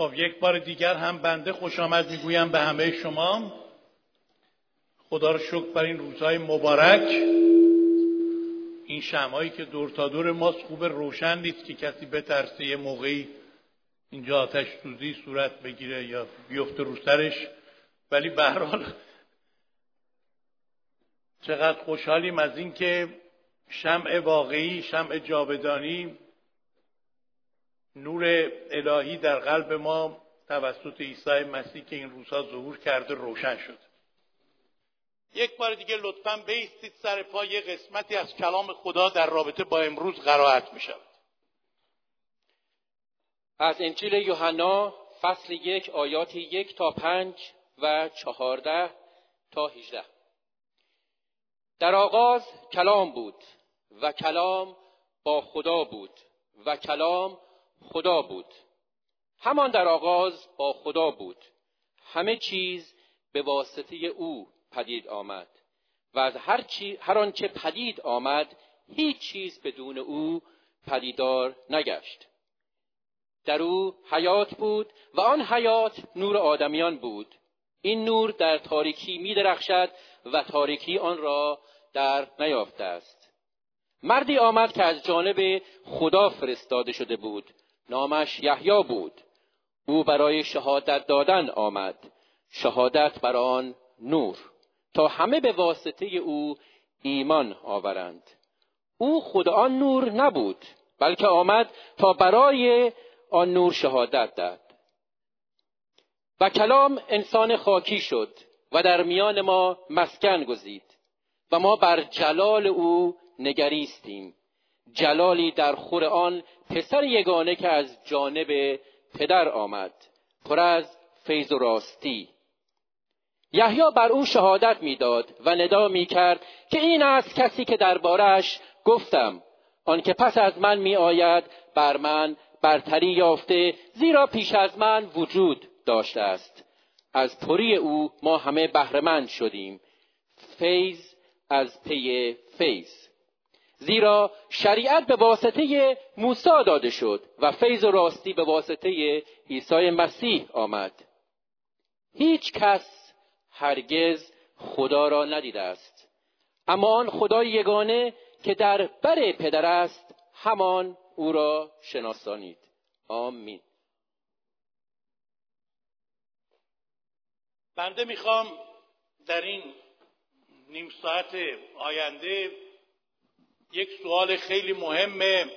خب یک بار دیگر هم بنده خوش آمد می‌گویم به همه شما. خدا رو شکر بر این روزهای مبارک. این شمایی که دور تا دور ماست خوب روشن نیست که کسی بترسه یه موقعی اینجا آتش سوزی صورت بگیره یا بیفته رو سرش. ولی به حال چقدر خوشحالیم از اینکه شمع واقعی شمع جاودانی نور الهی در قلب ما توسط عیسی مسیح که این روزها ظهور کرده روشن شد. یک بار دیگه لطفا بیستید سر پا یه قسمتی از کلام خدا در رابطه با امروز قرائت می شود از انجیل یوحنا فصل یک آیات یک تا پنج و چهارده تا هیجده در آغاز کلام بود و کلام با خدا بود و کلام خدا بود. همان در آغاز با خدا بود. همه چیز به واسطه او پدید آمد و از هر, چی، هر آنچه پدید آمد هیچ چیز بدون او پدیدار نگشت. در او حیات بود و آن حیات نور آدمیان بود. این نور در تاریکی می درخشد و تاریکی آن را در نیافته است. مردی آمد که از جانب خدا فرستاده شده بود. نامش یحیی بود. او برای شهادت دادن آمد. شهادت بر آن نور. تا همه به واسطه او ایمان آورند. او خود آن نور نبود بلکه آمد تا برای آن نور شهادت داد و کلام انسان خاکی شد و در میان ما مسکن گزید و ما بر جلال او نگریستیم. جلالی در خور آن پسر یگانه که از جانب پدر آمد پر از فیض و راستی. یحیی بر او شهادت می‌داد و ندا می‌کرد که این است کسی که دربارش گفتم. آنکه پس از من میآید بر من برتری یافته زیرا پیش از من وجود داشته است. از پری او ما همه بهرهمند شدیم. فیض از پی فیض. زیرا شریعت به واسطه موسی داده شد و فیض و راستی به واسطه عیسی مسیح آمد. هیچ کس هرگز خدا را ندیده است. اما آن خدای یگانه که در بر پدر است همان او را شناسانید. آمین. بنده می‌خوام در این نیم ساعت آینده یک سوال خیلی مهم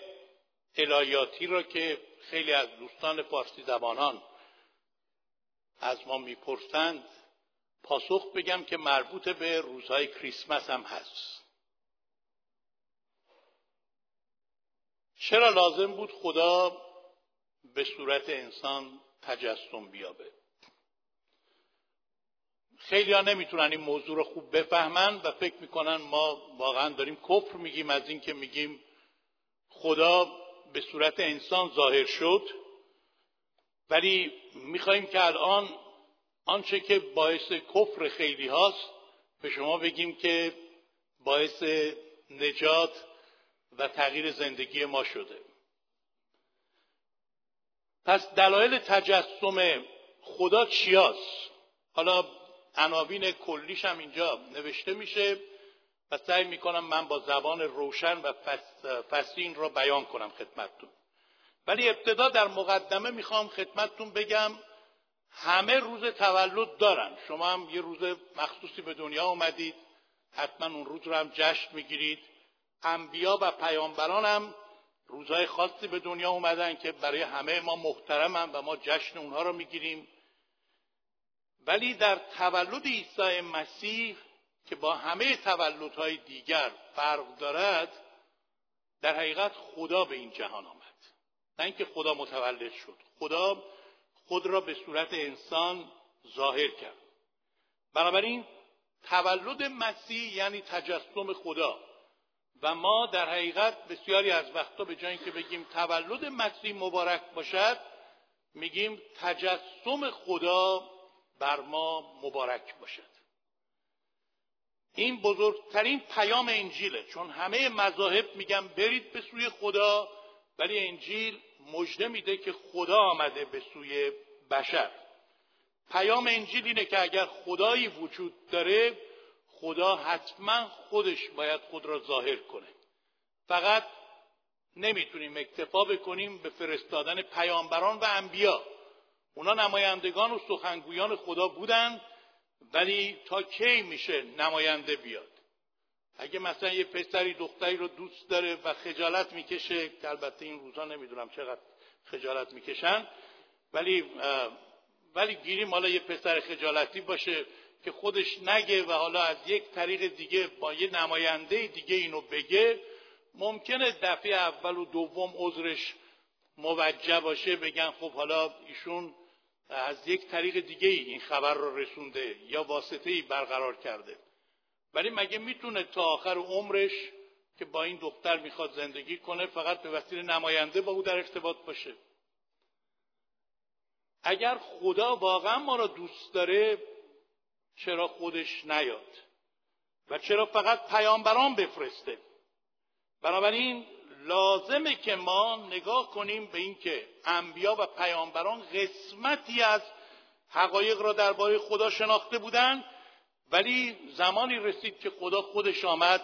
الهیاتی را که خیلی از دوستان فارسی زبانان از ما می‌پرسند پاسخ بگم که مربوط به روزهای کریسمس هم هست. چرا لازم بود خدا به صورت انسان تجسم بیابه؟ خیلی ها نمی‌تونن این موضوع رو خوب بفهمن و فکر می‌کنن ما واقعا داریم کفر میگیم از اینکه میگیم خدا به صورت انسان ظاهر شد. ولی می‌خواهیم که الان آنچه که باعث کفر خیلی هاست به شما بگیم که باعث نجات و تغییر زندگی ما شده. پس دلایل تجسم خدا چیاست؟ حالا عناوین کلیش هم اینجا نوشته میشه و سعی می‌کنم من با زبان روشن و فسین را بیان کنم خدمتتون. ولی ابتدا در مقدمه می‌خوام خدمتتون بگم همه روز تولد دارن. شما هم یه روز مخصوصی به دنیا اومدید حتما اون روز رو هم جشن می‌گیرید. انبیا و پیامبران هم روزهای خاصی به دنیا اومدن که برای همه ما محترمن و ما جشن اونها رو می‌گیریم. ولی در تولد عیسی مسیح که با همه تولدهای دیگر فرق دارد در حقیقت خدا به این جهان آمد. نه اینکه خدا متولد شد. خدا خود را به صورت انسان ظاهر کرد. بنابراین تولد مسیح یعنی تجسم خدا. و ما در حقیقت بسیاری از وقتا به جای اینکه بگیم تولد مسیح مبارک باشد میگیم تجسم خدا بر ما مبارک باشد. این بزرگترین پیام انجیله. چون همه مذاهب میگن برید به سوی خدا ولی انجیل مژده میده که خدا آمده به سوی بشر. پیام انجیل اینه که اگر خدایی وجود داره خدا حتما خودش باید خود را ظاهر کنه. فقط نمی‌تونیم اکتفا بکنیم به فرستادن پیامبران و انبیا. اونا نمایندگان و سخنگویان خدا بودن ولی تا کی میشه نماینده بیاد؟ اگه مثلا یه پسری دختری رو دوست داره و خجالت می‌کشه که البته این روزا نمی‌دونم چقدر خجالت می‌کشن ولی ولی گیریم حالا یه پسر خجالتی باشه که خودش نگه و حالا از یک طریق دیگه با یه نماینده دیگه اینو بگه ممکنه دفعه اول و دوم عذرش موجه باشه بگن خب حالا ایشون از یک طریق دیگه این خبر رو رسونده یا واسطه ای برقرار کرده. ولی مگه می‌تونه تا آخر عمرش که با این دختر می‌خواد زندگی کنه فقط به وسیله نماینده با او در ارتباط باشه؟ اگر خدا واقعا ما را دوست داره چرا خودش نیاد؟ و چرا فقط پیامبران بفرسته؟ بنابراین لازمه که ما نگاه کنیم به اینکه انبیا و پیامبران قسمتی از حقایق را درباره خدا شناخته بودند ولی زمانی رسید که خدا خودش آمد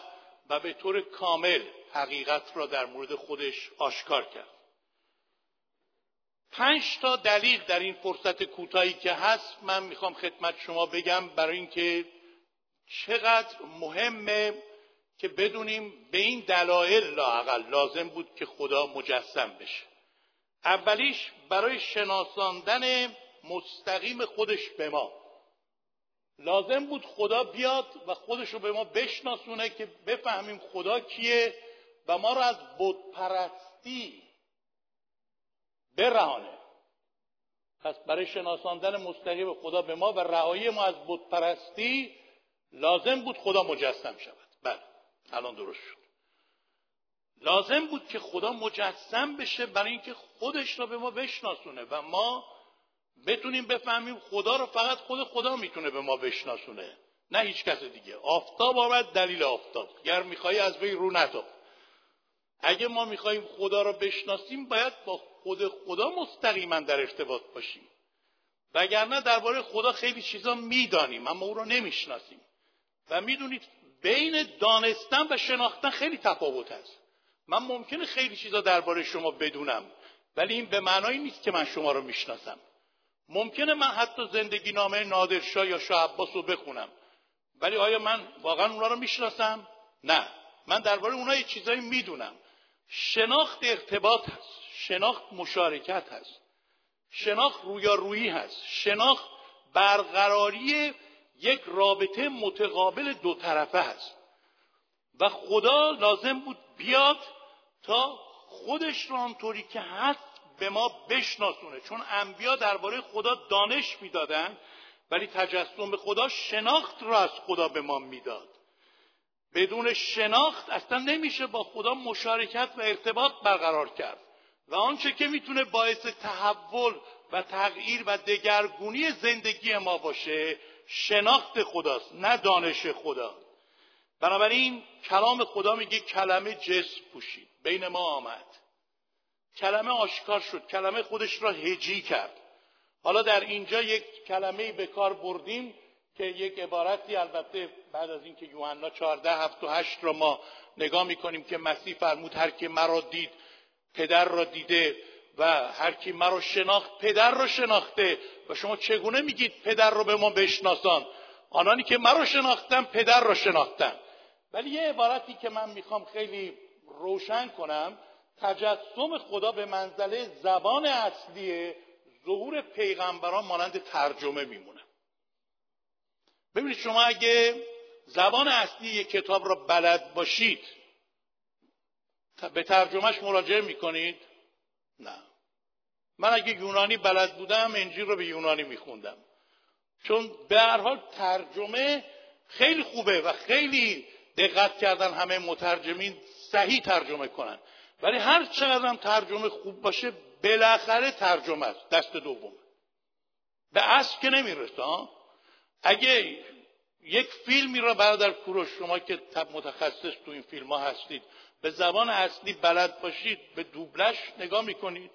و به طور کامل حقیقت را در مورد خودش آشکار کرد. پنج تا دلیل در این فرصت کوتاهی که هست من می‌خوام خدمت شما بگم برای اینکه چقدر مهمه که بدونیم به این دلایل لاقل لازم بود که خدا مجسم بشه. اولیش برای شناساندن مستقیم خودش به ما. لازم بود خدا بیاد و خودش رو به ما بشناسونه که بفهمیم خدا کیه و ما رو از بودپرستی برهانه. پس برای شناساندن مستقیم خدا به ما و رهایی ما از بودپرستی لازم بود خدا مجسم شود. بله. الان درست شد. لازم بود که خدا مجسم بشه برای اینکه خودش را به ما بشناسونه و ما بتونیم بفهمیم خدا رو فقط خود خدا می‌تونه به ما بشناسونه نه هیچ کس دیگه. آفتاب آمد دلیل آفتاب. گر می‌خوای از وی رو نتاب. اگه ما می‌خواهیم خدا رو بشناسیم باید با خود خدا مستقیما در ارتباط باشیم. وگرنه درباره خدا خیلی چیزا می‌دانیم اما او رو نمی‌شناسیم. و می‌دونید بین دانستن و شناختن خیلی تفاوت هست من ممکنه خیلی چیزا درباره شما بدونم ولی این به معنایی نیست که من شما رو می‌شناسم. ممکنه من حتی زندگی نامه نادرشاه یا شاه عباس رو بخونم ولی آیا من واقعا اونا رو می‌شناسم؟ نه. من درباره اونها یه چیزایی می‌دونم. شناخت ارتباط هست. شناخت مشارکت هست. شناخت رویارویی هست. شناخت برقراری یک رابطه متقابل دو طرفه هست. و خدا لازم بود بیاد تا خودش رو آنطوری که هست به ما بشناسونه. چون انبیا درباره خدا دانش می‌دادن ولی تجسم به خدا شناخت را از خدا به ما می‌داد. بدون شناخت اصلا نمیشه با خدا مشارکت و ارتباط برقرار کرد. و آنچه که می‌تونه باعث تحول و تغییر و دگرگونی زندگی ما باشه شناخت خداست نه دانش خدا. بنابراین کلام خدا میگه کلمه جسم پوشید بین ما آمد. کلمه آشکار شد کلمه خودش را هجی کرد. حالا در اینجا یک کلمه به کار بردیم که یک عبارتی البته بعد از اینکه یوحنا 14 7 و 8 را ما نگاه می‌کنیم که مسیح فرمود هر که مرا دید پدر را دیده و هر کی مرا شناخت پدر را شناخته. و شما چگونه میگید پدر رو به ما بشناسان؟ آنانی که مرا شناختن پدر را شناختن. ولی یه عبارتی که من می‌خوام خیلی روشن کنم تجسم خدا به منزله زبان اصلی ظهور پیغمبران مانند ترجمه میمونه. ببینید شما اگه زبان اصلی یک کتاب را بلد باشید به ترجمهش مراجعه می‌کنید؟ نه. من اگه یونانی بلد بودم انجیل رو به یونانی میخوندم. چون به هر حال ترجمه خیلی خوبه و خیلی دقت کردن همه مترجمین صحیح ترجمه کنن. ولی هر چقدر هم ترجمه خوب باشه بالاخره ترجمه است دست دوم. به اصل که نمی‌رسه اگه یک فیلمی را برادر کوروش شما که متخصص تو این فیلم ها هستید به زبان اصلی بلد باشید به دوبلش نگاه می‌کنید.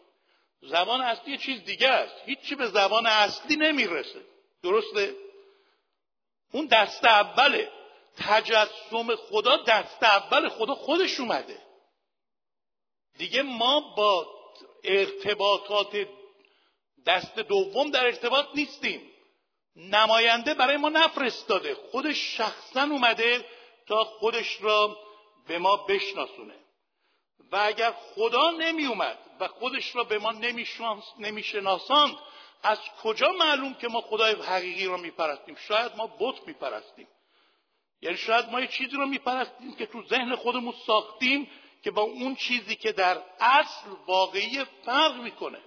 زبان اصلی یه چیز دیگه است. هیچی به زبان اصلی نمی‌رسه. درسته؟ اون دست اوله. تجسم خدا دست اول خدا خودش اومده. دیگه ما با ارتباطات دست دوم در ارتباط نیستیم. نماینده برای ما نفرستاده. خودش شخصا اومده تا خودش را به ما بشناسونه. و اگر خدا نمی اومد و خودش را به ما نمیشناساند از کجا معلوم که ما خدای حقیقی را میپرستیم؟ شاید ما بت میپرستیم. یعنی شاید ما یه چیزی رو میپرستیم که تو ذهن خودمون ساختیم که با اون چیزی که در اصل واقعی فرق می‌کنه.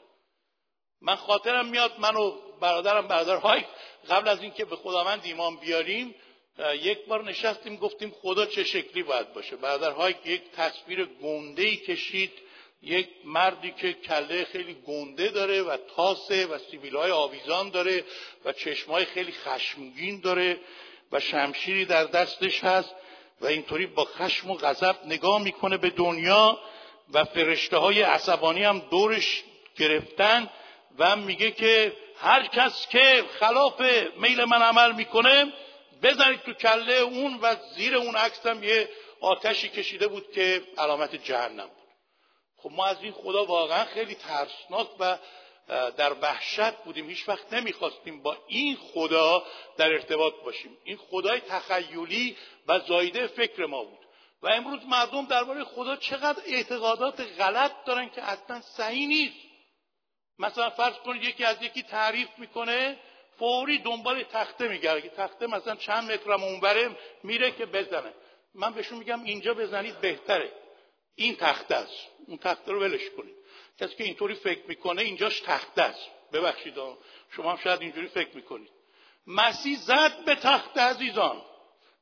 من خاطرم میاد من و برادرم برادرهای قبل از اینکه به خداوند ایمان بیاریم یک بار نشستیم گفتیم خدا چه شکلی باید باشه. برادرهای یک تصویر گنده کشید یک مردی که کله خیلی گنده داره و تاسه و سیبیل های آویزان داره و چشمای خیلی خشمگین داره و شمشیری در دستش هست و اینطوری با خشم و غضب نگاه می‌کنه به دنیا و فرشته های عصبانی هم دورش گرفتن و میگه که هر کس که خلاف میل من عمل می‌کنه بزنید تو کله اون و زیر اون عکس هم یه آتشی کشیده بود که علامت جهنم بود. خب ما از این خدا واقعا خیلی ترسناک و در وحشت بودیم. هیچ وقت نمی‌خواستیم با این خدا در ارتباط باشیم. این خدای تخیلی و زایده فکر ما بود. و امروز مردم درباره خدا چقدر اعتقادات غلط دارن که اصلا صحیح نیست. مثلا فرض کنید یکی از یکی تعریف می‌کنه فوری دنبال تخته میگرده تخته مثلا چند مترم اونوره میره که بزنه. من بهشون میگم اینجا بزنید بهتره. این تخته است. اون تخته رو ولش کنید. کسی که اینطوری فکر می‌کنه اینجاش تخته است. ببخشید شما هم شاید اینجوری فکر می‌کنید. مسیح زد به تخته عزیزان.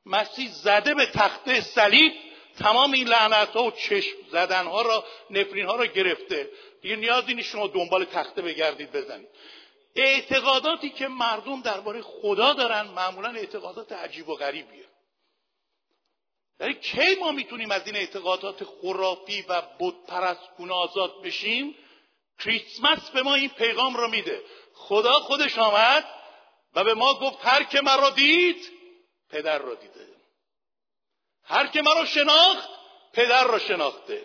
مسیح زده به تخته صلیب. تمام این لعنت ها و چشم زدن ها را نفرین ها را گرفته. دیگه نیازی نیست شما دنبال تخته بگردید بزنید. اعتقاداتی که مردم درباره خدا دارن معمولا اعتقادات عجیب و غریبیه. یعنی کی ما می‌تونیم از این اعتقادات خرافی و بت پرست آزاد بشیم؟ کریسمس به ما این پیغام رو میده. خدا خودش آمد و به ما گفت هر که مرا دید پدر را دیده. هر که مرا شناخت پدر را شناخته.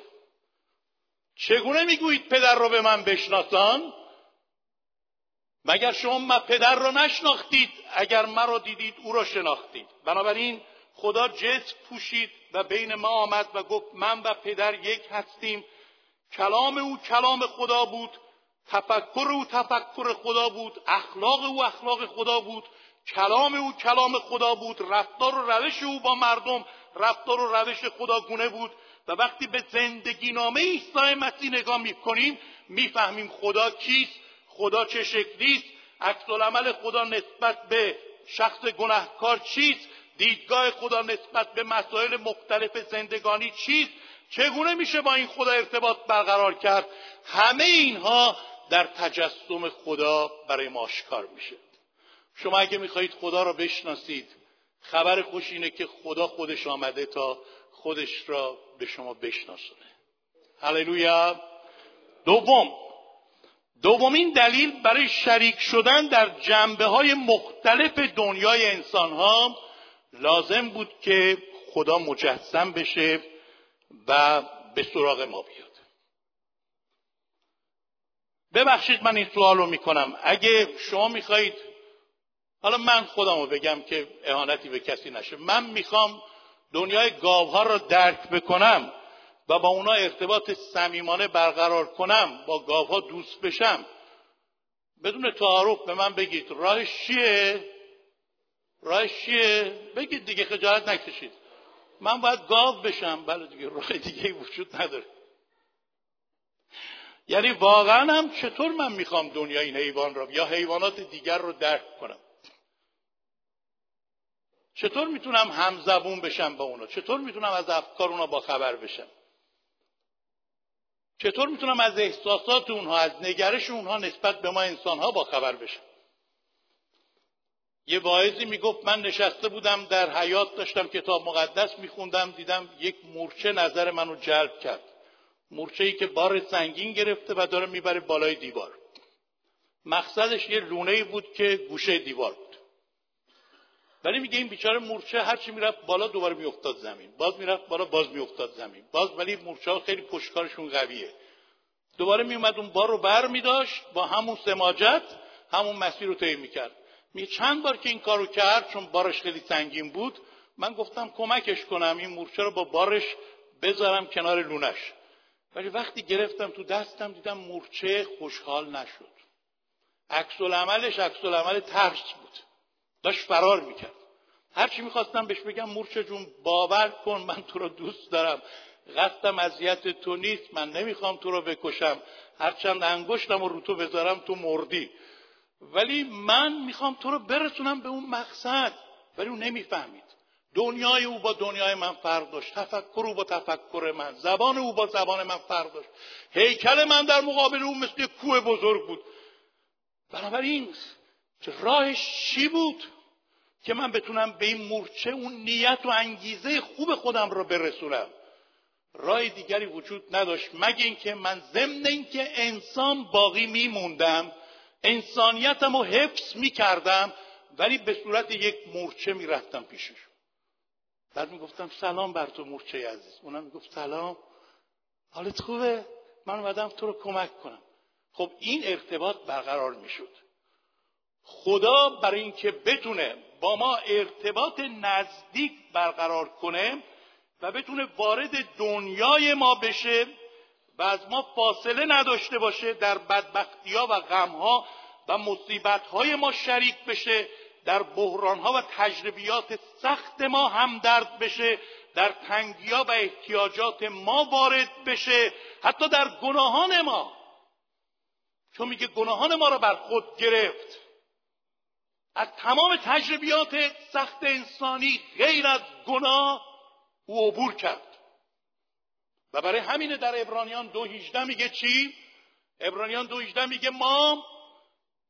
چگونه می‌گویید پدر را به من بشناسان؟ مگر شما پدر را نشناختید؟ اگر مرا دیدید او را شناختید. بنابراین خدا جسم پوشید و بین ما آمد و گفت من و پدر یک هستیم. کلام او کلام خدا بود تفکر او تفکر خدا بود اخلاق او اخلاق خدا بود کلام او کلام خدا بود رفتار و روش او با مردم رفتار و روش خداگونه بود. و وقتی به زندگی نامه عیسی مسیح نگاه می‌کنیم می‌فهمیم خدا کیست خدا چه شکلیست عکس عمل خدا نسبت به شخص گناهکار چیست؟ دیدگاه خدا نسبت به مسائل مختلف زندگانی چیست؟ چگونه میشه با این خدا ارتباط برقرار کرد؟ همه اینها در تجسم خدا برای ما آشکار میشه. شما اگه می‌خواهید خدا را بشناسید خبر خوش اینه که خدا خودش آمده تا خودش را به شما بشناسونه. هللویا. دوم دومین دلیل برای شریک شدن در جنبه های مختلف دنیای انسان ها لازم بود که خدا مجسم بشه و به سراغ ما بیاد. ببخشید من این سوال رو می‌کنم. اگه شما می‌خواهید حالا من خودم رو بگم که اهانتی به کسی نشه. من می‌خوام دنیای گاوها رو درک بکنم. و با اونا ارتباط صمیمانه برقرار کنم با گاوها دوست بشم. بدون تعارف به من بگید راهش چیه؟ راهش چیه؟ بگید دیگه خجالت نکشید. من باید گاو بشم. بله دیگه راه دیگه وجود نداره. یعنی واقعا هم چطور من می‌خوام دنیا این حیوان را یا حیوانات دیگر رو درک کنم؟ چطور می‌تونم همزبون بشم با اونا؟ چطور می‌تونم از افکار اونا با خبر بشم؟ چطور می‌تونم از احساسات اونها از نگرش اونها نسبت به ما انسانها با خبر بشم؟ یه واعظی می‌گفت من نشسته بودم در حیات داشتم کتاب مقدس میخوندم دیدم یک مورچه نظر منو جلب کرد. مورچه ای که بار سنگین گرفته و داره می‌بره بالای دیوار. مقصدش یه لونه بود که گوشه دیوار بود. ولی میگه این بیچاره مورچه هرچی می‌رفت بالا دوباره میافتاد زمین. باز می‌رفت بالا باز میافتاد زمین. باز ولی مورچه ها خیلی پشتکارشون قویه. دوباره میومد اون بار رو بر میداشت با همون سماجت همون مسیر رو طی می‌کرد. می چند بار که این کارو کرد چون بارش خیلی سنگین بود من گفتم کمکش کنم این مورچه رو با بارش بذارم کنار لونش. ولی وقتی گرفتم تو دستم دیدم مورچه خوشحال نشد. عکس العملش عکس العمل ترس بود. داشت فرار می‌کرد. هرچی می‌خواستم بهش بگم مورچه جون باور کن من تو رو دوست دارم. قصدم اذیت تو نیست من نمی‌خوام تو رو بکشم. هرچند انگشتم رو تو بذارم تو مردی. ولی من می‌خوام تو رو برسونم به اون مقصد. ولی اون نمی‌فهمید. دنیای او با دنیای من فرق داشت. تفکر او با تفکر من. زبان او با زبان من فرق داشت. هیکل من در مقابل او مثل کوه بزرگ بود. بنابراین راهش چی بود؟ که من بتونم به این مورچه اون نیت و انگیزه خوب خودم را برسونم. راه دیگری وجود نداشت مگه اینکه من ضمن اینکه انسان باقی میموندم انسانیتم رو حفظ می‌کردم ولی به صورت یک مورچه می‌رفتم پیشش. بعد می‌گفتم سلام بر تو مورچه عزیز. اونم می‌گفت سلام. حالت خوبه؟ من اومدم تو رو کمک کنم. خب این ارتباط برقرار می‌شد. خدا برای اینکه بتونه با ما ارتباط نزدیک برقرار کنه و بتونه وارد دنیای ما بشه و از ما فاصله نداشته باشه در بدبختی ها و غم ها و مصیبت های ما شریک بشه در بحران ها و تجربیات سخت ما هم درد بشه در تنگی ها و احتیاجات ما وارد بشه حتی در گناهان ما. چون میگه گناهان ما را بر خود گرفت. از تمام تجربیات سخت انسانی غیر از گناه او عبور کرد. و برای همینه در ابرانیان دو هیجده میگه چی؟ ابرانیان دو هیجده میگه ما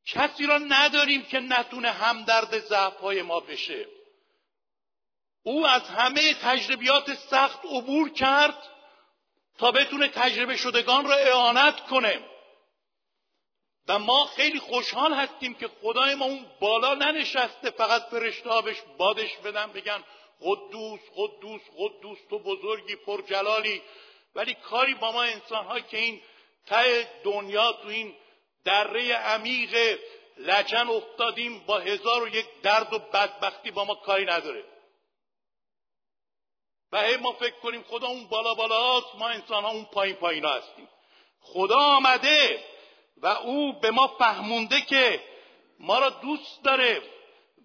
کسی را نداریم که نتونه همدرد ضعفهای ما بشه. او از همه تجربیات سخت عبور کرد تا بتونه تجربه شدگان را اعانت کنه. و ما خیلی خوشحال هستیم که خدای ما اون بالا ننشسته فقط فرشته بهش بادش بدن بگن قدوس قدوس قدوس تو بزرگی پرجلالی. ولی کاری با ما انسان ها که این ته دنیا تو این دره عمیق لجن افتادیم با هزار و یک درد و بدبختی با ما کاری نداره. و هی ما فکر کنیم خدا اون بالا بالا هست ما انسان ها اون پایین پایین هستیم. خدا آمده. و او به ما فهمونده که ما را دوست داره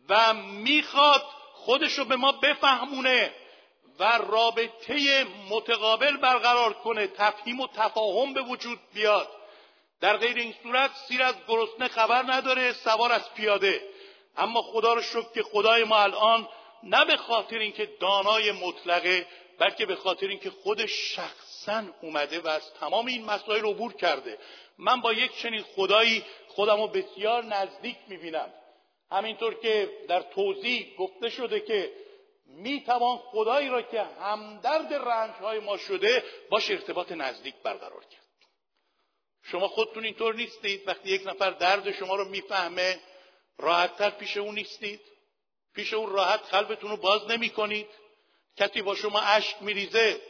و می‌خواد خودش رو به ما بفهمونه و رابطه متقابل برقرار کنه تفهیم و تفاهم به وجود بیاد. در غیر این صورت سیر از گرسنه خبر نداره سوار از پیاده. اما خدا رو شکر که خدای ما الان نه به خاطر اینکه دانای مطلقه بلکه به خاطر اینکه خودش شخصا اومده و از تمام این مسائل عبور کرده. من با یک چنین خدایی خودم رو بسیار نزدیک می‌بینم. همینطور که در توضیح گفته شده که می‌توان خدایی را که همدرد رنج های ما شده باش ارتباط نزدیک برقرار کرد. شما خودتون اینطور نیستید. وقتی یک نفر درد شما رو می‌فهمه راحتتر پیش اون نیستید. پیش اون راحت قلبتون رو باز نمی کنید کسی با شما اشک میریزه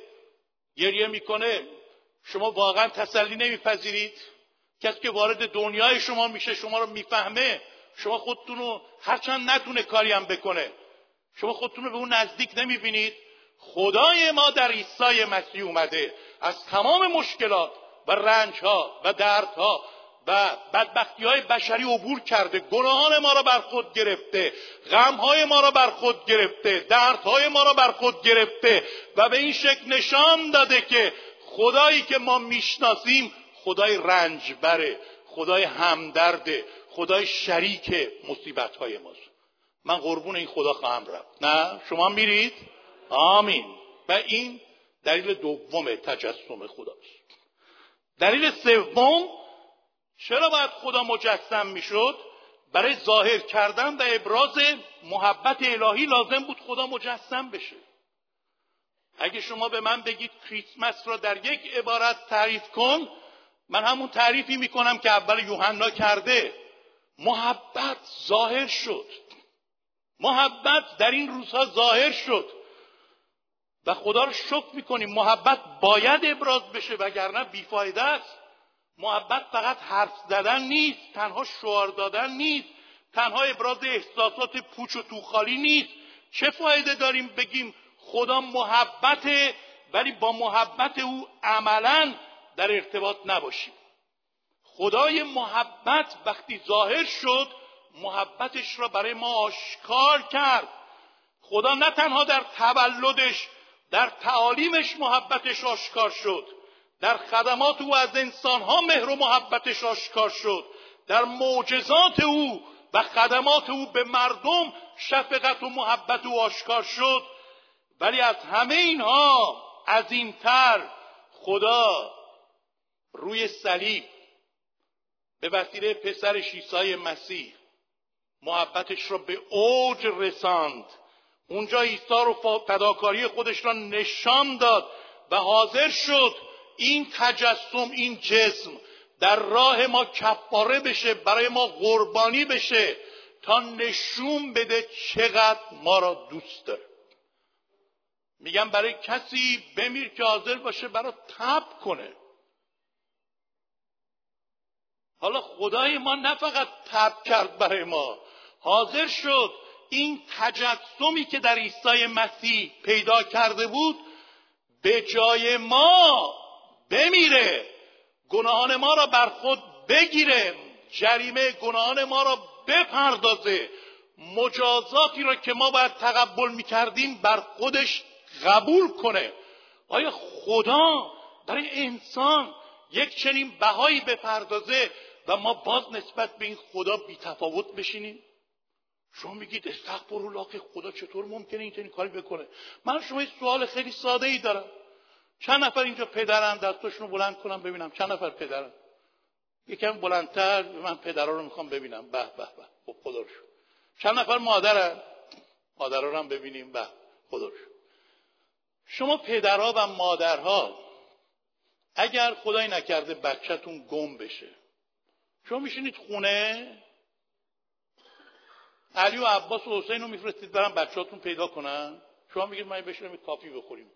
گریه می‌کنه شما واقعا تسلی نمیپذیرید. کسی که وارد دنیای شما میشه شما رو می‌فهمه شما خودتون رو هرچند نتونه کاری هم بکنه شما خودتون رو به اون نزدیک نمی‌بینید. خدای ما در عیسی مسیح اومده از تمام مشکلات و رنج ها و دردها و بدبختی های بشری عبور کرده. گناهان ما را بر خود گرفته غم های ما را بر خود گرفته دردهای ما را بر خود گرفته و به این شکل نشان داده که خدایی که ما می‌شناسیم خدای رنجبره خدای همدرده خدای شریک مصیبت های ماست. من قربون این خدا خواهم رفت. نه؟ شما میرید؟ آمین. و این دلیل دوم تجسم خداست. دلیل سوم چرا باید خدا مجسم می‌شد؟ برای ظاهر کردن و ابراز محبت الهی لازم بود خدا مجسم بشه. اگه شما به من بگید کریسمس را در یک عبارت تعریف کن من همون تعریفی می‌کنم که اول یوحنا کرده. محبت ظاهر شد. محبت در این روزها ظاهر شد. و خدا رو شکر می‌کنیم محبت باید ابراز بشه وگرنه بیفایده است. محبت فقط حرف زدن نیست تنها شعار دادن نیست. تنها ابراز احساسات پوچ و توخالی نیست. چه فایده داریم بگیم خدا محبته ولی با محبت او عملا در ارتباط نباشیم. خدای محبت وقتی ظاهر شد محبتش را برای ما آشکار کرد. خدا نه تنها در تولدش در تعالیمش محبتش آشکار شد. در خدمات او از انسانها مهر و محبتش آشکار شد. در معجزات او و خدمات او به مردم شفقت و محبت او آشکار شد. ولی از همه اینها از این تر خدا روی صلیب به وسیله پسر عیسی مسیح. محبتش را به اوج رساند. اونجا عیسی رو فداکاری خودش را نشان داد و حاضر شد این تجسم این جسم در راه ما کفاره بشه برای ما قربانی بشه تا نشون بده چقدر ما را دوست داره. میگم برای کسی بمیر که حاضر باشه برای تب کنه. حالا خدای ما نه فقط تب کرد برای ما حاضر شد این تجسمی که در عیسی مسیح پیدا کرده بود به جای ما بمیره. گناهان ما را بر خود بگیره. جریمه گناهان ما را بپردازه. مجازاتی را که ما باید تقبل می‌کردیم بر خودش قبول کنه. آیا خدا برای انسان یک چنین بهایی بپردازه و ما باز نسبت به این خدا بیتفاوت بشینیم. شما میگید استغفر الله که خدا چطور ممکنه این کاری بکنه؟ من شما یه سوال خیلی ساده ای دارم. چند نفر اینجا پدرم دستشون رو بلند کنم ببینم. چند نفر پدرم؟ یکم بلندتر من پدرها رو می‌خوام ببینم. به به به. خب خدا رو چند نفر مادرم مادرها رو هم ببینیم. به خدا رو شما پدرها و مادرها اگر خدای نکرده بچهتون گم بشه شما میشینید خونه؟ علی و عباس و حسین رو میفرستید برم بچهاتون پیدا کنن؟ شما میگید من بشینم کافی بخوریم.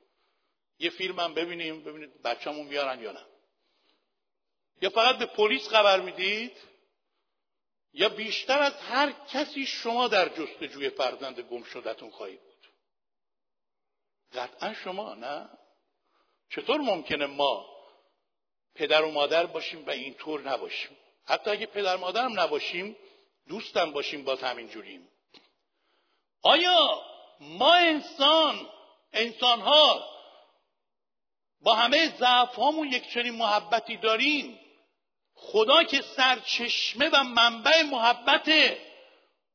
یه فیلم هم ببینیم ببینید بچه‌مون میارن یا نه. یا فقط به پلیس خبر می‌دید؟ یا بیشتر از هر کسی شما در جستجوی فرزند گم شدتون خواهید بود؟ قطعا شما نه؟ چطور ممکنه ما پدر و مادر باشیم و اینطور نباشیم؟ حتی اگه پدر مادرم نباشیم دوستم باشیم باز همین جوریم آیا ما انسان انسان ها با همه ضعف هامون یک چنین محبتی داریم؟ خدا که سرچشمه و منبع محبته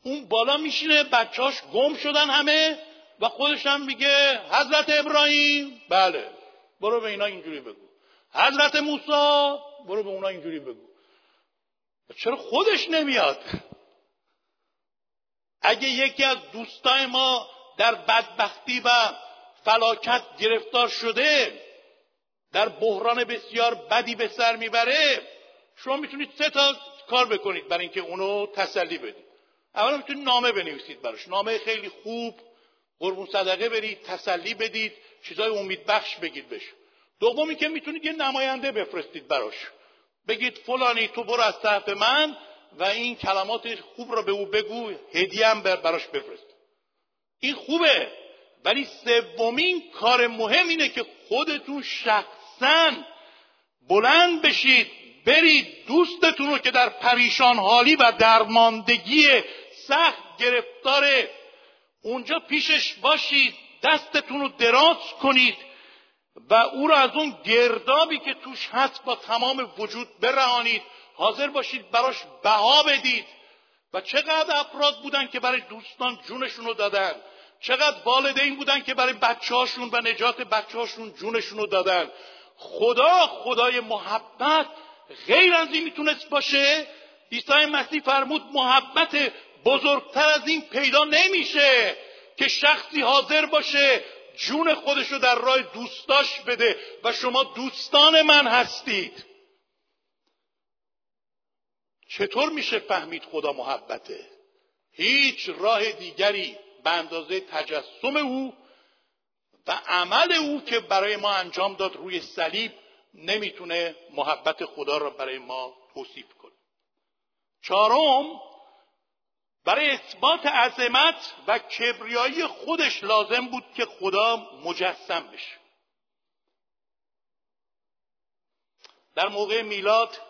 اون بالا میشینه بچهاش گم شدن همه و خودش هم میگه حضرت ابراهیم. بله. برو به اینا اینجوری بگو. حضرت موسی. برو به اونا اینجوری بگو. چرا خودش نمیاد؟ اگه یکی از دوستای ما در بدبختی و فلاکت گرفتار شده در بحران بسیار بدی به سر می‌بره شما می‌تونید سه تا کار بکنید برای اینکه اونو تسلی بدید. اولا می‌تونید نامه بنویسید براش. نامه خیلی خوب قربون صدقه برید تسلی بدید چیزای امید بخش بگید بهش. دومی که می‌تونید یه نماینده بفرستید براش. بگید فلانی تو برو از طرف من و این کلمات خوب را به او بگو هدیه هم براش بفرست. این خوبه ولی سومین کار مهم اینه که خودتون شخصا بلند بشید برید دوستتون رو که در پریشان حالی و درماندگی سخت گرفتاره اونجا پیشش باشید دستتون رو دراز کنید و او را از اون گردابی که توش هست با تمام وجود برهانید. حاضر باشید براش بها بدید. و چقدر افراد بودن که برای دوستان جونشون رو دادن. چقدر والدین بودن که برای بچه هاشون و نجات بچه هاشون جونشون رو دادن. خدا خدای محبت غیر از این می‌تونست باشه؟ عیسی مسیح فرمود محبت بزرگتر از این پیدا نمیشه که شخصی حاضر باشه جون خودش رو در راه دوستاش بده و شما دوستان من هستید. چطور میشه فهمید خدا محبته؟ هیچ راه دیگری به اندازه تجسم او و عمل او که برای ما انجام داد روی صلیب نمی‌تونه محبت خدا را برای ما توصیف کنه. چهارم برای اثبات عظمت و کبریایی خودش لازم بود که خدا مجسم بشه. در موقع میلاد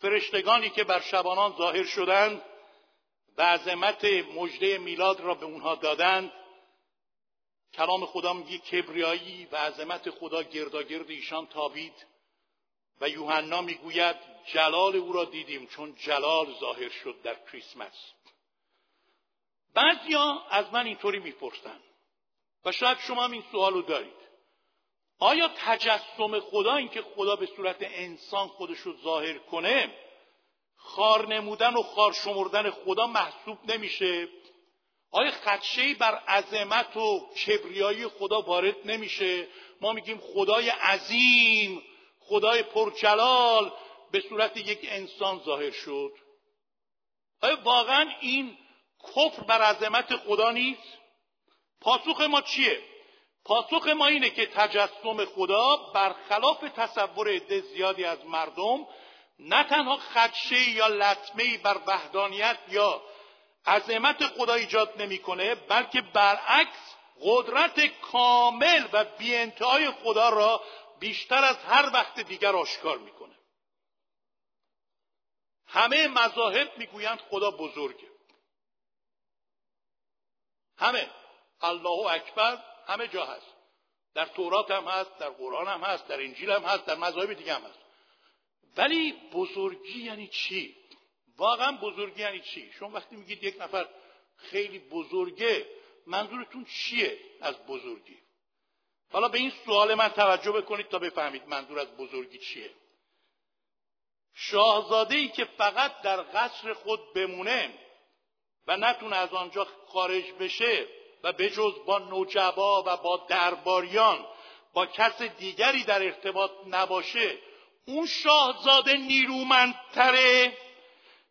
فرشتگانی که بر شبانان ظاهر شدند و عظمت مجده میلاد را به اونها دادند کلام خدا میگه کبریایی و عظمت خدا گرداگرد ایشان تابید و یوحنا می‌گوید جلال او را دیدیم چون جلال ظاهر شد در کریسمس. بعضیا از من اینطوری می‌پرسن. و شاید شما هم این سوال رو دارید. آیا تجسم خدا اینکه خدا به صورت انسان خودش رو ظاهر کنه خار نمودن و خار شمردن خدا محسوب نمیشه؟ آیا خدشه بر عظمت و کبریایی خدا وارد نمیشه؟ ما میگیم خدای عظیم خدای پرجلال به صورت یک انسان ظاهر شد. آیا واقعا این کفر بر عظمت خدا نیست. پاسخ ما چیه؟ پاسخ ما اینه که تجسم خدا برخلاف تصور عده زیادی از مردم نه تنها خدشه یا لطمه بر وحدانیت یا عظمت خدا ایجاد نمی‌کنه بلکه برعکس قدرت کامل و بیانتهای خدا را بیشتر از هر وقت دیگر آشکار می‌کنه. همه مذاهب می‌گویند خدا بزرگه. همه. الله اکبر همه جا هست. در تورات هم هست در قرآن هم هست در انجیل هم هست در مذاهب دیگه هم هست. ولی بزرگی یعنی چی؟ واقعا بزرگی یعنی چی؟ شما وقتی میگید یک نفر خیلی بزرگه منظورتون چیه از بزرگی؟ حالا به این سوال من توجه بکنید تا بفهمید منظور از بزرگی چیه. شاهزاده ای که فقط در قصر خود بمونه و نتونه از آنجا خارج بشه و بجز با نوجبا و با درباریان با کس دیگری در ارتباط نباشه اون شاهزاده نیرومندتره؟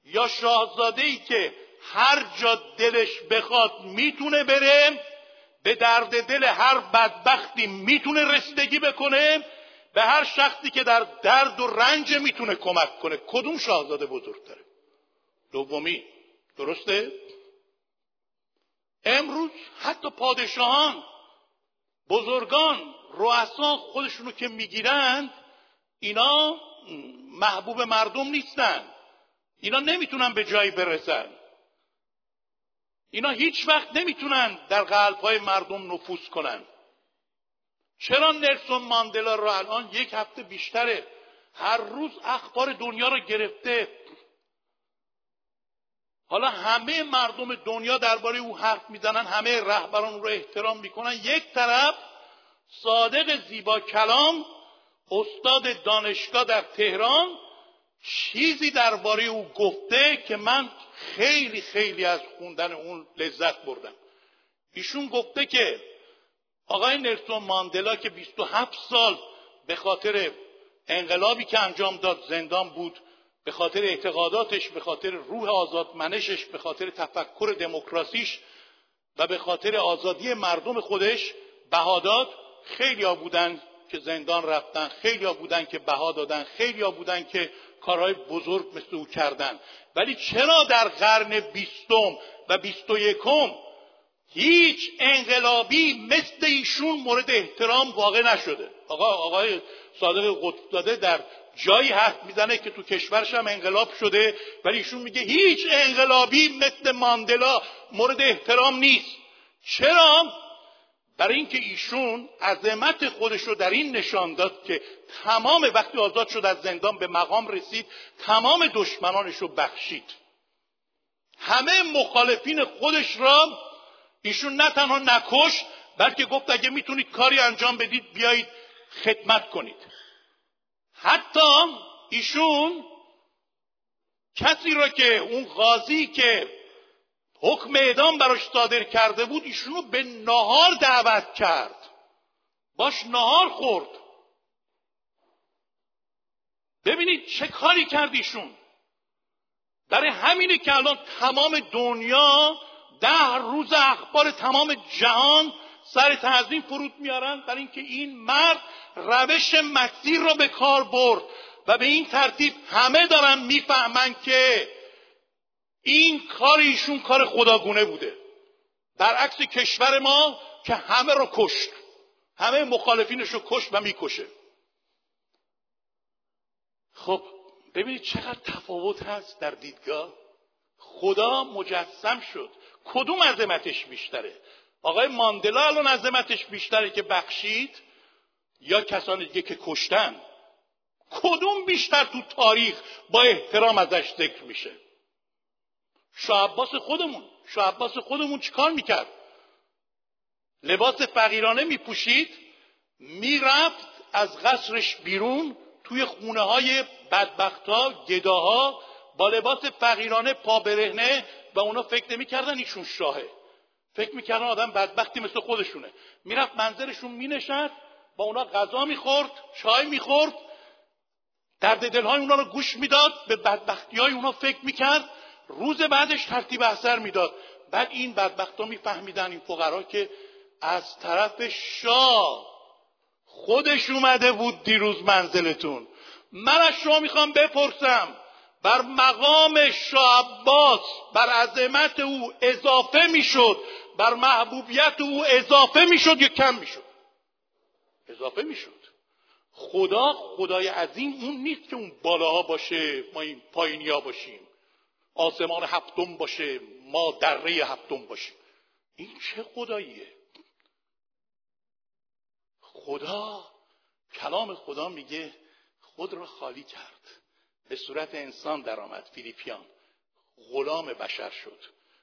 یا شاهزاده ای که هر جا دلش بخواد می‌تونه بره به درد دل هر بدبختی می‌تونه رسیدگی بکنه به هر شخصی که در درد و رنج می‌تونه کمک کنه؟ کدوم شاهزاده بزرگتره؟ دومی. درسته؟ امروز حتی پادشاهان بزرگان رؤسا خودشونو که می‌گیرند اینا محبوب مردم نیستن اینا نمی‌تونن به جایی برسن. اینا هیچ وقت نمی‌تونن در قلب های مردم نفوذ کنن. چرا نلسون ماندلا رو الان یک هفته بیشتره؟ هر روز اخبار دنیا رو گرفته. حالا همه مردم دنیا درباره او حرف می‌زنن همه رهبران رو احترام می‌کنن. یک طرف صادق زیبا کلام استاد دانشگاه در تهران چیزی درباره او گفته که من خیلی خیلی از خوندن اون لذت بردم. ایشون گفته که آقای نلسون ماندلا که 27 سال به خاطر انقلابی که انجام داد زندان بود به خاطر اعتقاداتش به خاطر روح آزادمنشش به خاطر تفکر دموکراسیش و به خاطر آزادی مردم خودش بهاداد خیلی ها بودن که زندان رفتن خیلی ها بودن که بها دادن خیلی ها بودن که کارهای بزرگ مثل او کردن. ولی چرا در قرن بیستم و بیست و یکم هیچ انقلابی مثل ایشون مورد احترام واقع نشده؟ آقا آقای صادق قطبزاده در جایی حرف می‌زنه که تو کشورش هم انقلاب شده ولی ایشون میگه هیچ انقلابی مثل ماندلا مورد احترام نیست. چرا؟ برای اینکه ایشون عظمت خودش رو در این نشان داد که تمام وقتی آزاد شد از زندان به مقام رسید تمام دشمنانش رو بخشید. همه مخالفین خودش را ایشون نه تنها نکش بلکه گفت اگه می‌تونید کاری انجام بدید بیایید خدمت کنید. حتی ایشون کسی را که اون قاضی که حکم اعدام براش صادر کرده بود ایشونو به نهار دعوت کرد. باش نهار خورد. ببینید چه کاری کردیشون برای همینه که الان تمام دنیا ده روز اخبار تمام جهان سر تعظیم فرود میارن برای اینکه این مرد روش مسیر را به کار برد و به این ترتیب همه دارن می‌فهمن که این کار ایشون کار خداگونه بوده. برعکس کشور ما که همه رو کشت. همه مخالفینش رو کشت و می‌کشه. خب ببینید چقدر تفاوت هست در دیدگاه. خدا مجسم شد. کدوم عظمتش بیشتره؟ آقای ماندلا الان عظمتش بیشتره که بخشید یا کسان دیگه که کشتن؟ کدوم بیشتر تو تاریخ با احترام ازش ذکر میشه؟ شعباس خودمون. شعباس خودمون چیکار می‌کرد؟ لباس فقیرانه میپوشید می‌رفت از قصرش بیرون توی خونه های بدبختا گداها با لباس فقیرانه پا برهنه و اونا فکر نمی‌کردن ایشون شاهه. فکر می‌کردن آدم بدبختی مثل خودشونه. می‌رفت منظرشون مینشد با اونا غذا می‌خورد چای می‌خورد. درد دلهای اونا رو گوش می‌داد به بدبختی های اونا فکر می‌کرد. روز بعدش ترتیب اثر می‌داد. بعد این بدبخت ها میفهمیدن این فقرا که از طرف شاه خودش اومده بود دیروز منزلتون. من از شما می‌خوام بپرسم بر مقام شاه عباس بر عظمت او اضافه می‌شد. بر محبوبیت او اضافه می‌شد یا کم می‌شد؟ اضافه می‌شد. خدا خدای عظیم اون نیست که اون بالاها باشه ما این پایینیا باشیم آسمان هفتم باشه ما دره هفتم باشیم. این چه خداییه؟ خدا کلام خدا میگه خود را خالی کرد. به صورت انسان درآمد فیلیپیان. غلام بشر شد.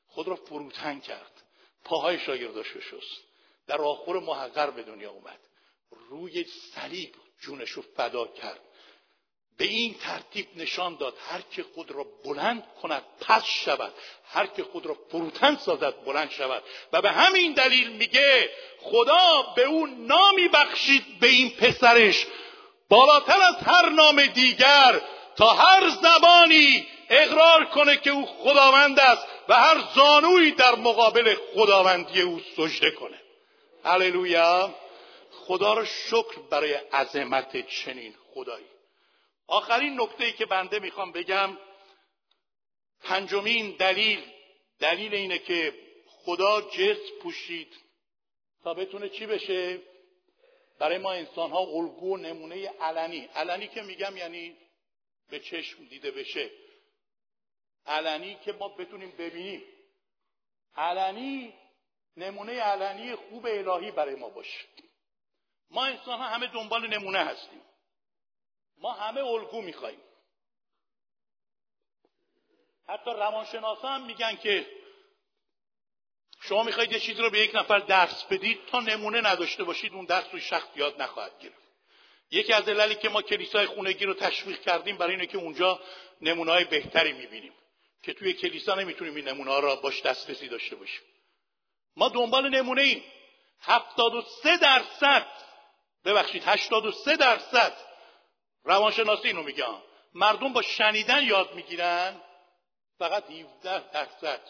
خود را فروتن کرد. پاهای شاگرداش شست در آخر محقر به دنیا اومد. روی صلیب جونش رو فدا کرد. به این ترتیب نشان داد هر که خود را بلند کند پس شود. هر که خود را فروتن سازد بلند شود. و به همین دلیل میگه خدا به او نامی بخشید به این پسرش. بالاتر از هر نام دیگر تا هر زبانی اقرار کنه که او خداوند است. و هر زانویی در مقابل خداوندی او سجده کنه. هللویا. خدا را شکر برای عظمت چنین خدایی. آخرین نکته ای که بنده می‌خوام بگم پنجمین دلیل دلیل اینه که خدا جس پوشید تا بتونه چی بشه؟ برای ما انسان ها الگو نمونه علنی. علنی که میگم یعنی به چشم دیده بشه. علنی که ما بتونیم ببینیم. علنی نمونه علنی خوب الهی برای ما باشه. ما انسان ها همه دنبال نمونه هستیم. ما همه الگو میخواییم حتی روانشناسا هم میگن که شما می‌خواید یه چیزی رو به یک نفر درس بدید تا نمونه نداشته باشید اون درس روی شخص یاد نخواهد گرفت. یکی از دلایلی که ما کلیسای خونگی رو تشویق کردیم برای اینه که اونجا نمونه های بهتری می‌بینیم. که توی کلیسا نمی‌تونیم این نمونه ها را باش دسترسی داشته باشیم. ما دنبال نمونه ایم. هفتاد و سه درصد ببخشید هشتاد و سه درصد روانشناسی اینو میگم مردم با شنیدن یاد می‌گیرن. فقط 17 درصد.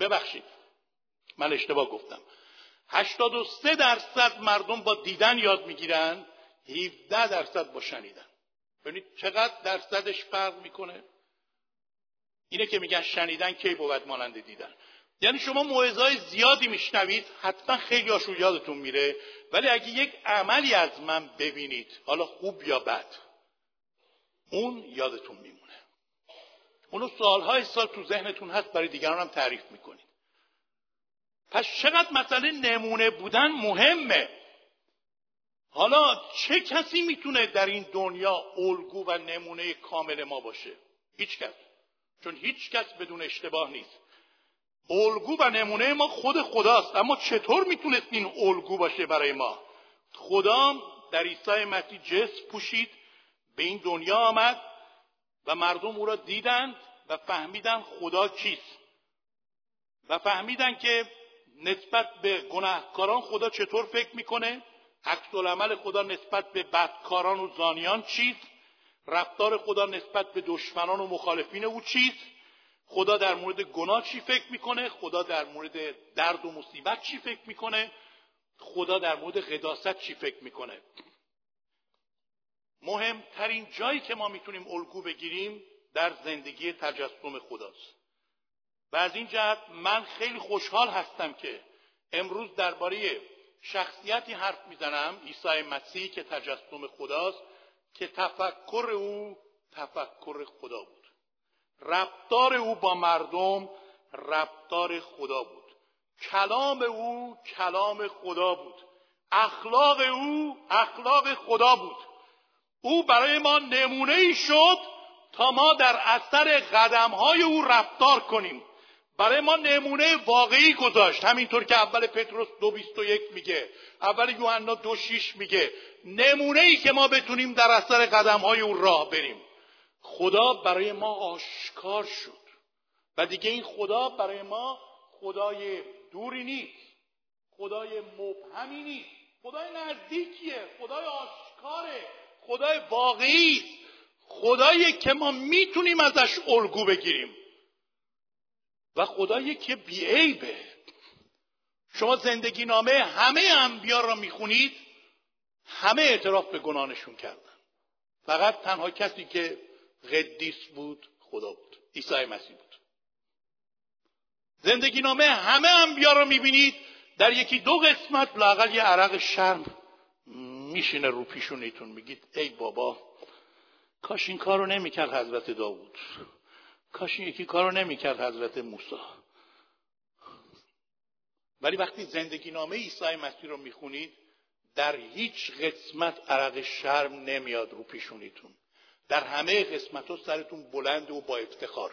ببخشید. من اشتباه گفتم. 83 درصد مردم با دیدن یاد می‌گیرن. 17 درصد با شنیدن. ببینید چقدر درصدش فرق می‌کنه؟ اینه که میگن شنیدن کی بود مانند دیدن. یعنی شما موعظه‌های زیادی میشنوید حتما خیلی هاشون یادتون میره ولی اگه یک عملی از من ببینید حالا خوب یا بد اون یادتون میمونه. اونو سالهای سال تو ذهنتون هست برای دیگران هم تعریف می‌کنید. پس چقدر مسئله نمونه بودن مهمه؟ حالا چه کسی می‌تونه در این دنیا الگو و نمونه کامل ما باشه؟ هیچ کس. چون هیچ کس بدون اشتباه نیست. الگو و نمونه ما خود خداست اما چطور می‌تونست این الگو باشه برای ما؟ خدا در عیسی مسیح جس پوشید به این دنیا آمد و مردم او را دیدند و فهمیدن خدا کیست. و فهمیدن که نسبت به گناهکاران خدا چطور فکر می‌کنه؟ عکس عمل خدا نسبت به بدکاران و زانیان چیست؟ رفتار خدا نسبت به دشمنان و مخالفین او چیست؟ خدا در مورد گناه چی فکر می‌کنه؟ خدا در مورد درد و مصیبت چی فکر می‌کنه؟ خدا در مورد قداست چی فکر می‌کنه؟ مهمترین جایی که ما می‌تونیم الگو بگیریم در زندگی تجسم خداست. و از این جهت من خیلی خوشحال هستم که امروز درباره شخصیتی حرف می‌زنم عیسی مسیح که تجسم خداست. که تفکر او تفکر خدا بود. رفتار او با مردم رفتار خدا بود. کلام او کلام خدا بود. اخلاق او اخلاق خدا بود. او برای ما نمونه ای شد تا ما در اثر قدم های او رفتار کنیم. برای ما نمونه واقعی گذاشت. همینطور که اول پتروس دو بیست و یک میگه اول یوحنا دو شیش میگه. نمونه ای که ما بتونیم در اثر قدم های او راه بریم. خدا برای ما آشکار شد. و دیگه این خدا برای ما خدای دوری نیست. خدای مبهمی نیست. خدای نزدیکیه. خدای آشکاره. خدای واقعی. خدایی که ما می‌تونیم ازش الگو بگیریم. و خدایی که بیعیبه. شما زندگی نامه همه انبیا را می‌خونید همه اعتراف به گناهشون کردن. فقط تنها کسی که قدیس بود خدا بود. عیسی مسیح بود. زندگی نامه همه انبیا را می‌بینید در یکی دو قسمت لاقل یه عرق شرم میشینه رو پیشونیتون میگید ای بابا کاش این کارو نمی‌کرد حضرت داوود. کاش این یکی کارو نمی‌کرد حضرت موسی. ولی وقتی زندگی نامه عیسی مسیح رو می‌خونید در هیچ قسمت عرق شرم نمیاد رو پیشونیتون. در همه قسمت ها سرتون بلند و با افتخار.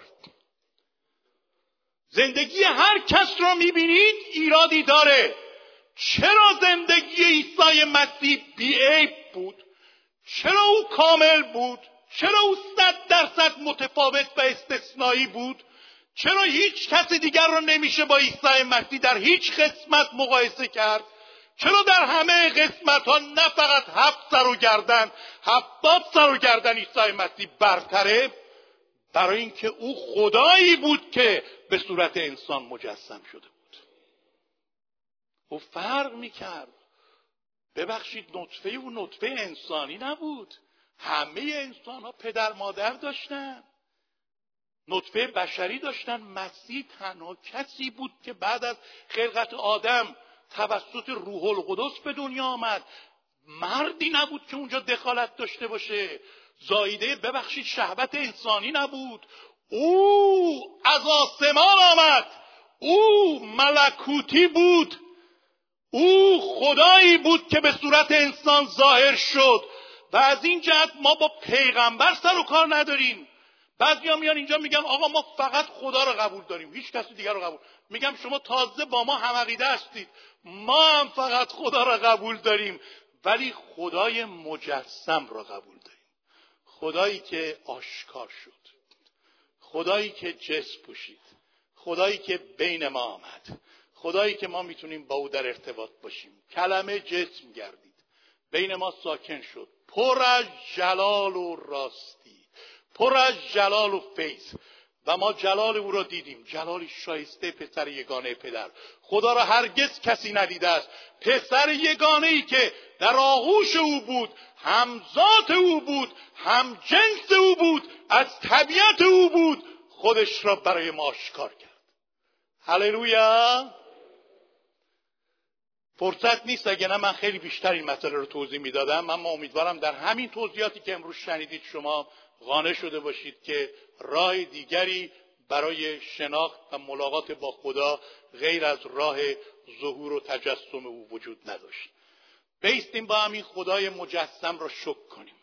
زندگی هر کس رو می‌بینید ایرادی داره. چرا زندگی عیسی مسیح بیعیب بود؟ چرا او کامل بود؟ چرا او صد درصد متفاوت و استثنایی بود؟ چرا هیچ کس دیگر رو نمیشه با عیسی مسیح در هیچ قسمت مقایسه کرد؟ چرا در همه قسمت ها نه فقط هفت سر و گردن هفتاد سر و گردن عیسی مسیح برتره؟ برای اینکه او خدایی بود که به صورت انسان مجسم شده بود. او فرق می‌کرد. ببخشید نطفه او نطفه انسانی نبود. همه انسان ها پدر مادر داشتن. نطفه بشری داشتن. مسیح تنها کسی بود که بعد از خلقت آدم توسط روح القدس به دنیا آمد. مردی نبود که اونجا دخالت داشته باشه. زایده ببخشید شهوت انسانی نبود. او از آسمان آمد. او ملکوتی بود. او خدایی بود که به صورت انسان ظاهر شد. و از این جهت ما با پیغمبر سر و کار نداریم. بعضی میان اینجا میگن آقا ما فقط خدا رو قبول داریم هیچ کسی دیگر رو قبول. میگم شما تازه با ما هم عقیده هستید. ما هم فقط خدا را قبول داریم ولی خدای مجسم را قبول داریم. خدایی که آشکار شد. خدایی که جس پوشید. خدایی که بین ما آمد. خدایی که ما می‌تونیم با او در ارتباط باشیم. کلمه جسم گردید. بین ما ساکن شد. پر از جلال و راستی پر از جلال و فیض. و ما جلال او را دیدیم. جلالی شایسته پسر یگانه پدر. خدا را هرگز کسی ندیده است. پسر یگانه ای که در آغوش او بود همزات او بود هم جنس او بود از طبیعت او بود خودش را برای ما آشکار کرد. هللویا! فرصت نیست اگه نه من خیلی بیشتر این مسئله رو توضیح می‌دادم. اما امیدوارم در همین توضیحاتی که امروز شنیدید شما قانع شده باشید که راه دیگری برای شناخت و ملاقات با خدا غیر از راه ظهور و تجسم او وجود نداشت. بیستیم با همین خدای مجسم را شک کنیم.